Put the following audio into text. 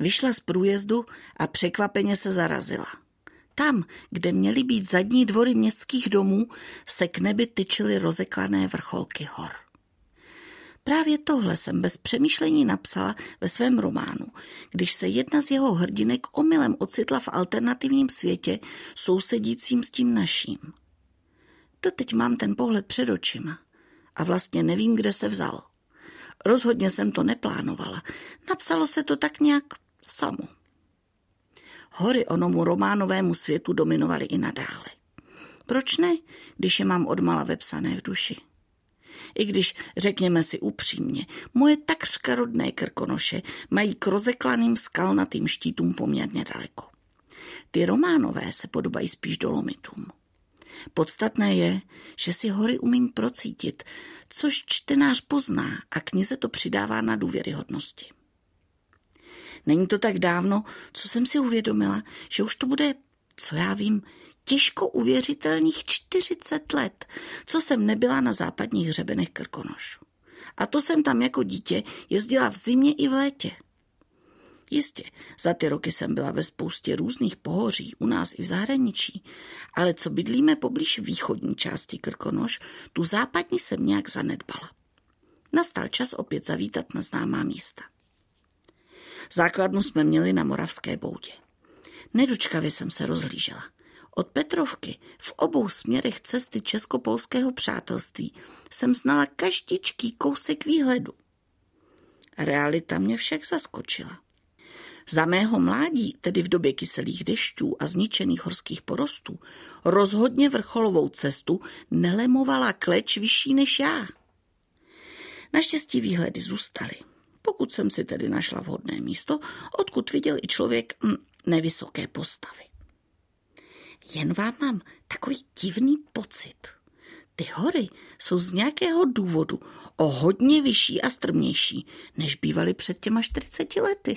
Vyšla z průjezdu a překvapeně se zarazila. Tam, kde měly být zadní dvory městských domů, se k nebi tyčily rozeklané vrcholky hor. Právě tohle jsem bez přemýšlení napsala ve svém románu, když se jedna z jeho hrdinek omylem ocitla v alternativním světě sousedícím s tím naším. Doteď mám ten pohled před očima a vlastně nevím, kde se vzal. Rozhodně jsem to neplánovala. Napsalo se to tak nějak samo. Hory onomu románovému světu dominovaly i nadále. Proč ne, když je mám odmala vepsané v duši? I když, řekněme si upřímně, moje takřka rodné krkonoše mají k rozeklaným skalnatým štítům poměrně daleko. Ty románové se podobají spíš dolomitům. Podstatné je, že si hory umím procítit, což čtenář pozná a knize to přidává na důvěryhodnosti. Není to tak dávno, co jsem si uvědomila, že už to bude, co já vím, těžko uvěřitelných 40 let, co jsem nebyla na západních hřebenech Krkonošu. A to jsem tam jako dítě jezdila v zimě i v létě. Jistě, za ty roky jsem byla ve spoustě různých pohoří, u nás i v zahraničí, ale co bydlíme poblíž východní části Krkonoš, tu západní jsem nějak zanedbala. Nastal čas opět zavítat na známá místa. Základnu jsme měli na Moravské boudě. Nedočkavě jsem se rozhlížela. Od Petrovky v obou směrech cesty českopolského přátelství jsem znala každičký kousek výhledu. Realita mě však zaskočila. Za mého mládí, tedy v době kyselých dešťů a zničených horských porostů, rozhodně vrcholovou cestu nelemovala kleč vyšší než já. Naštěstí výhledy zůstaly. Pokud jsem si tedy našla vhodné místo, odkud viděl i člověk hm, nevysoké postavy. Jen vám mám takový divný pocit. Ty hory jsou z nějakého důvodu o hodně vyšší a strmější, než bývaly před těma 40 lety.